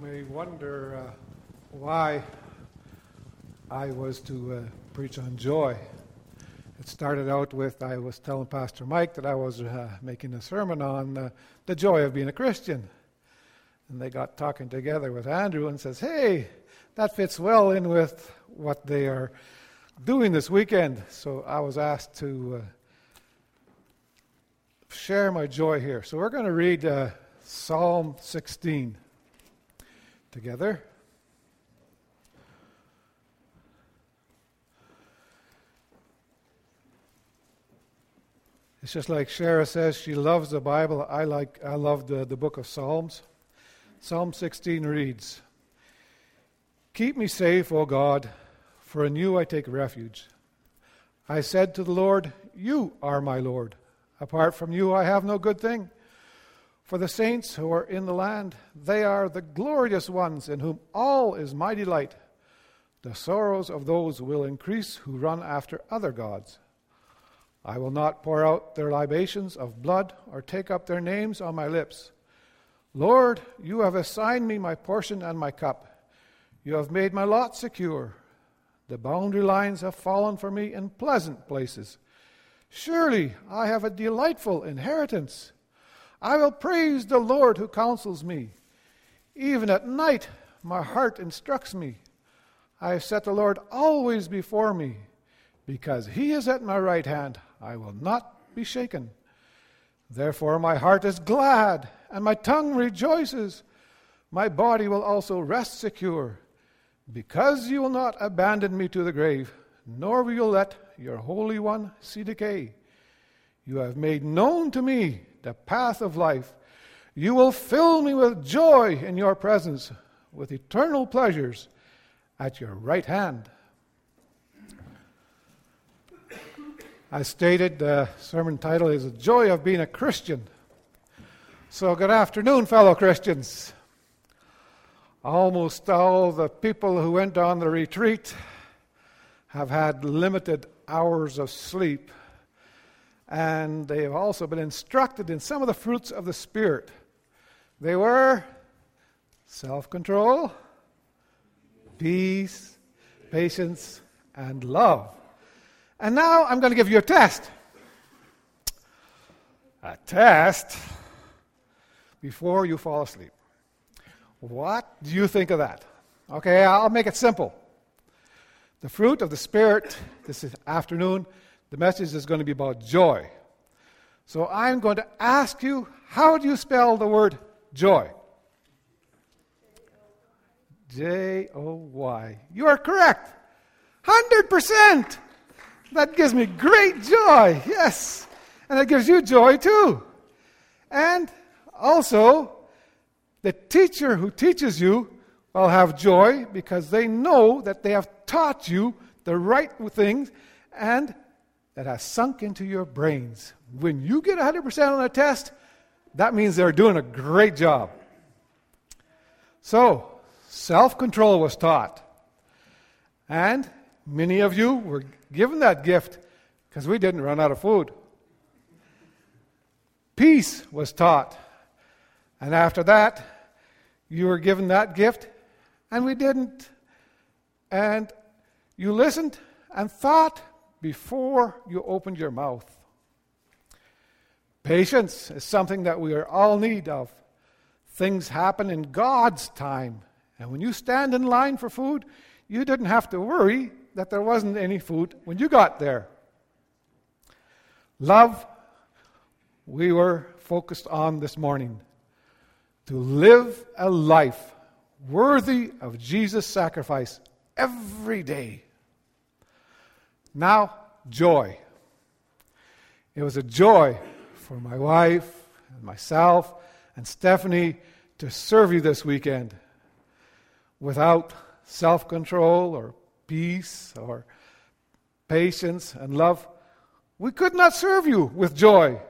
may wonder uh, why I was to uh, preach on joy. It started out with I was telling Pastor Mike that I was uh, making a sermon on uh, the joy of being a Christian. And they got talking together with Andrew and says, "Hey, that fits well in with what they are doing this weekend." So I was asked to uh, share my joy here. So we're going to read uh, Psalm 16 together. It's just like Shara says, she loves the Bible. I like I love the, the book of Psalms. Psalm 16 reads, Keep me safe, O God, for in you I take refuge. I said to the Lord, You are my Lord. Apart from you I have no good thing. For the saints who are in the land, they are the glorious ones in whom all is my delight. The sorrows of those will increase who run after other gods. I will not pour out their libations of blood or take up their names on my lips. Lord, you have assigned me my portion and my cup. You have made my lot secure. The boundary lines have fallen for me in pleasant places. Surely I have a delightful inheritance. I will praise the Lord who counsels me. Even at night, my heart instructs me. I have set the Lord always before me. Because he is at my right hand, I will not be shaken. Therefore, my heart is glad, and my tongue rejoices. My body will also rest secure. Because you will not abandon me to the grave, nor will you let your Holy One see decay. You have made known to me the path of life. You will fill me with joy in your presence, with eternal pleasures at your right hand. I stated the sermon title is The Joy of Being a Christian. So, good afternoon, fellow Christians. Almost all the people who went on the retreat have had limited hours of sleep and they have also been instructed in some of the fruits of the Spirit. They were self control, peace, patience, and love. And now I'm going to give you a test. A test before you fall asleep. What do you think of that? Okay, I'll make it simple. The fruit of the Spirit this afternoon the message is going to be about joy. So I'm going to ask you how do you spell the word joy? J O Y. You are correct. 100%. That gives me great joy. Yes. And it gives you joy too. And also, the teacher who teaches you will have joy because they know that they have taught you the right things and that has sunk into your brains. When you get 100% on a test, that means they're doing a great job. So, self control was taught. And many of you were given that gift because we didn't run out of food. Peace was taught. And after that, you were given that gift, and we didn't. And you listened and thought before you opened your mouth. Patience is something that we are all need of. Things happen in God's time. And when you stand in line for food, you didn't have to worry that there wasn't any food when you got there. Love, we were focused on this morning. To live a life worthy of Jesus' sacrifice every day. Now, joy. It was a joy for my wife and myself and Stephanie to serve you this weekend without self control or peace or patience and love. We could not serve you with joy.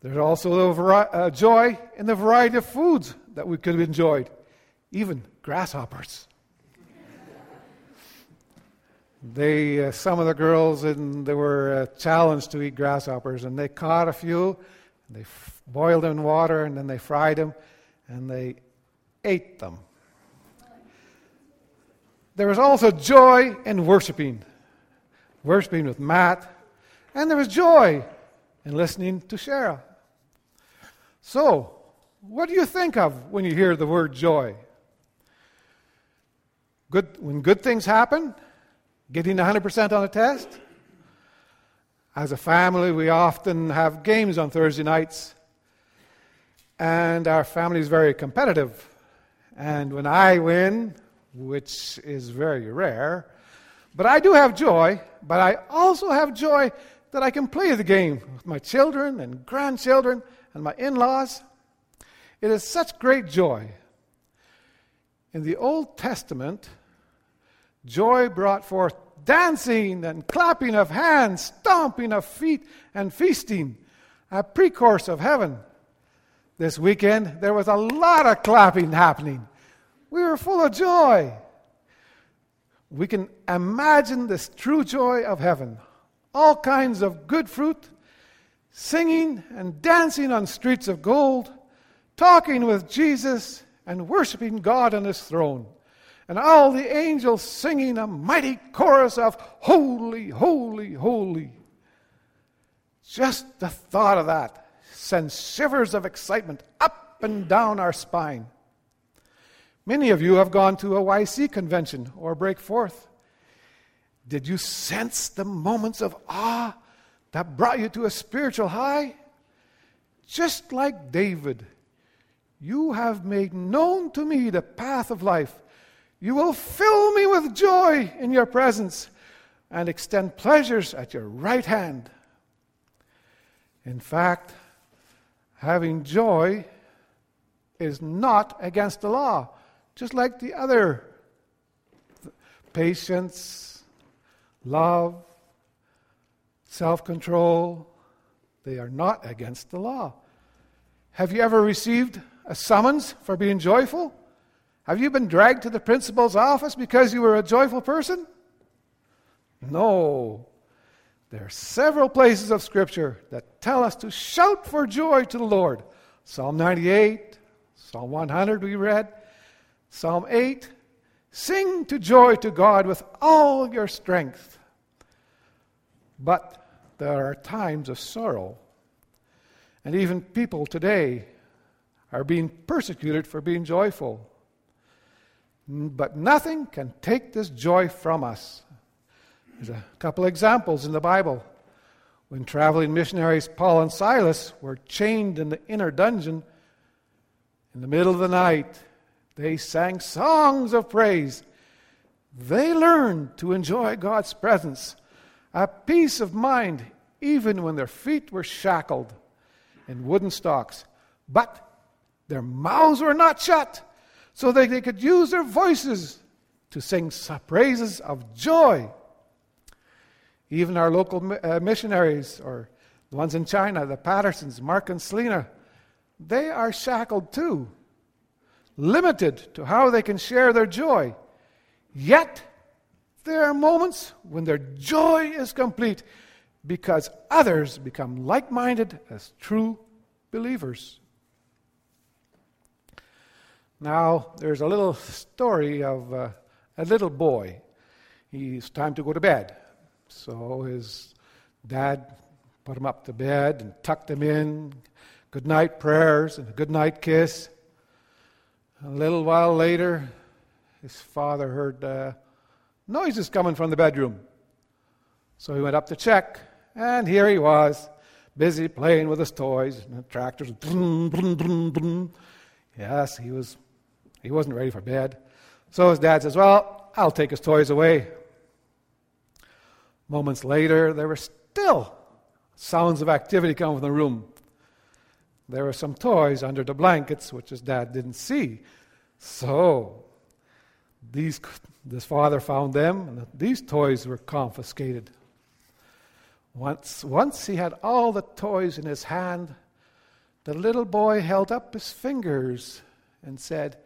There's also a vari- uh, joy in the variety of foods that we could have enjoyed, even grasshoppers. They, uh, some of the girls, and they were uh, challenged to eat grasshoppers, and they caught a few, they f- boiled them in water, and then they fried them, and they ate them. There was also joy in worshiping, worshiping with Matt, and there was joy in listening to Shara. So, what do you think of when you hear the word joy? Good, when good things happen, getting 100% on a test. As a family, we often have games on Thursday nights, and our family is very competitive. And when I win, which is very rare. But I do have joy, but I also have joy that I can play the game with my children and grandchildren and my in laws. It is such great joy. In the Old Testament, joy brought forth dancing and clapping of hands, stomping of feet, and feasting, a precourse of heaven. This weekend, there was a lot of clapping happening. We were full of joy. We can imagine this true joy of heaven. All kinds of good fruit, singing and dancing on streets of gold, talking with Jesus, and worshiping God on his throne. And all the angels singing a mighty chorus of Holy, Holy, Holy. Just the thought of that sends shivers of excitement up and down our spine. Many of you have gone to a YC convention or break forth. Did you sense the moments of awe that brought you to a spiritual high? Just like David, you have made known to me the path of life. You will fill me with joy in your presence and extend pleasures at your right hand. In fact, having joy is not against the law just like the other patience, love, self control, they are not against the law. Have you ever received a summons for being joyful? Have you been dragged to the principal's office because you were a joyful person? No. There are several places of Scripture that tell us to shout for joy to the Lord. Psalm 98, Psalm 100, we read. Psalm 8 Sing to joy to God with all your strength. But there are times of sorrow. And even people today are being persecuted for being joyful. But nothing can take this joy from us. There's a couple examples in the Bible. When traveling missionaries Paul and Silas were chained in the inner dungeon in the middle of the night, they sang songs of praise. They learned to enjoy God's presence, a peace of mind, even when their feet were shackled in wooden stocks. But their mouths were not shut, so that they could use their voices to sing praises of joy. Even our local uh, missionaries, or the ones in China, the Pattersons, Mark and Selena, they are shackled too limited to how they can share their joy. Yet, there are moments when their joy is complete because others become like minded as true believers. Now, there's a little story of uh, a little boy. He's time to go to bed. So his dad put him up to bed and tucked him in, good night prayers and a good night kiss. A little while later, his father heard uh, noises coming from the bedroom. So he went up to check, and here he was, busy playing with his toys. And tractors. Yes, he was. He wasn't ready for bed. So his dad says, "Well, I'll take his toys away." Moments later, there were still sounds of activity coming from the room. There were some toys under the blankets, which his dad didn't see. So, these, this father found them, and these toys were confiscated. Once, once he had all the toys in his hand, the little boy held up his fingers and said,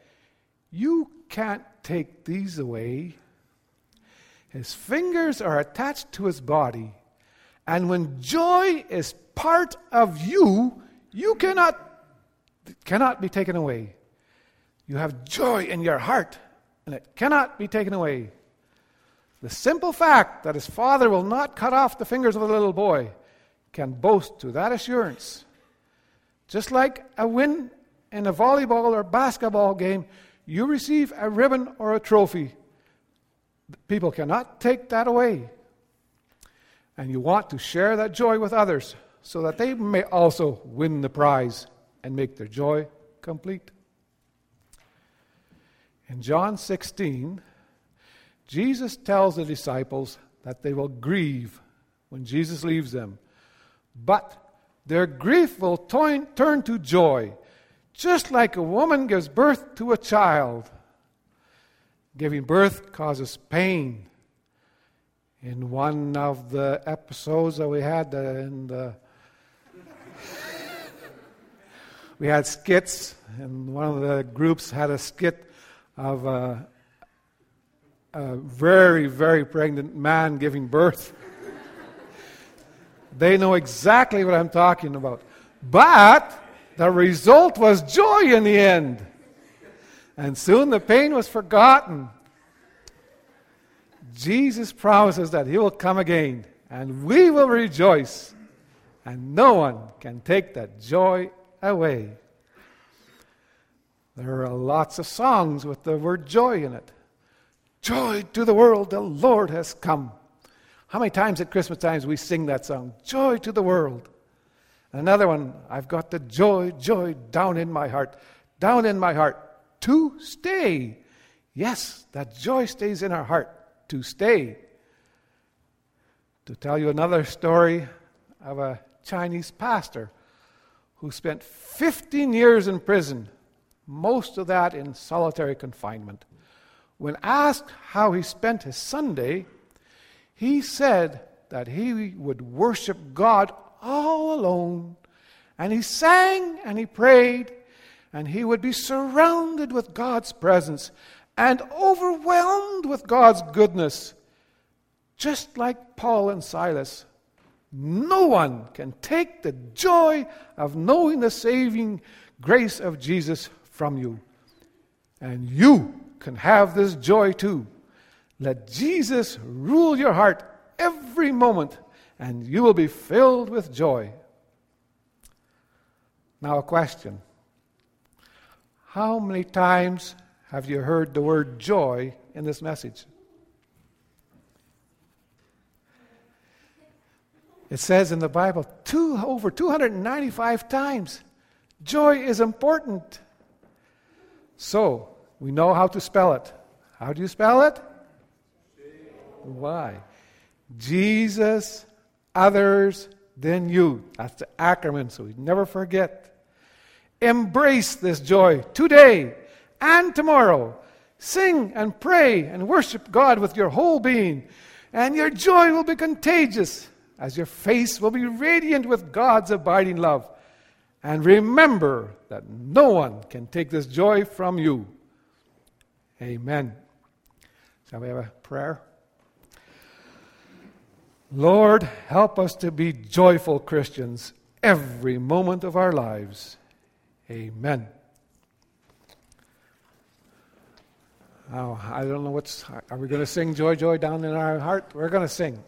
You can't take these away. His fingers are attached to his body, and when joy is part of you, you cannot, cannot be taken away. You have joy in your heart, and it cannot be taken away. The simple fact that his father will not cut off the fingers of the little boy can boast to that assurance. Just like a win in a volleyball or basketball game, you receive a ribbon or a trophy. People cannot take that away. And you want to share that joy with others so that they may also win the prize and make their joy complete. In John 16, Jesus tells the disciples that they will grieve when Jesus leaves them, but their grief will turn to joy, just like a woman gives birth to a child. Giving birth causes pain. In one of the episodes that we had uh, in the we had skits, and one of the groups had a skit of a, a very, very pregnant man giving birth. they know exactly what I'm talking about. But the result was joy in the end. And soon the pain was forgotten. Jesus promises that He will come again, and we will rejoice, and no one can take that joy away. There are lots of songs with the word joy in it. Joy to the world, the Lord has come. How many times at Christmas times we sing that song? Joy to the world. Another one, I've got the joy, joy down in my heart, down in my heart to stay. Yes, that joy stays in our heart to stay. To tell you another story of a Chinese pastor who spent 15 years in prison, most of that in solitary confinement. When asked how he spent his Sunday, he said that he would worship God all alone. And he sang and he prayed, and he would be surrounded with God's presence and overwhelmed with God's goodness, just like Paul and Silas no one can take the joy of knowing the saving grace of Jesus from you. And you can have this joy too. Let Jesus rule your heart every moment, and you will be filled with joy. Now, a question How many times have you heard the word joy in this message? It says in the Bible two, over 295 times. Joy is important. So, we know how to spell it. How do you spell it? Why? Jesus, others, than you. That's the acronym, so we never forget. Embrace this joy today and tomorrow. Sing and pray and worship God with your whole being, and your joy will be contagious as your face will be radiant with God's abiding love. And remember that no one can take this joy from you. Amen. Shall we have a prayer? Lord, help us to be joyful Christians every moment of our lives. Amen. Oh, I don't know what's. Are we going to sing Joy, Joy down in our heart? We're going to sing.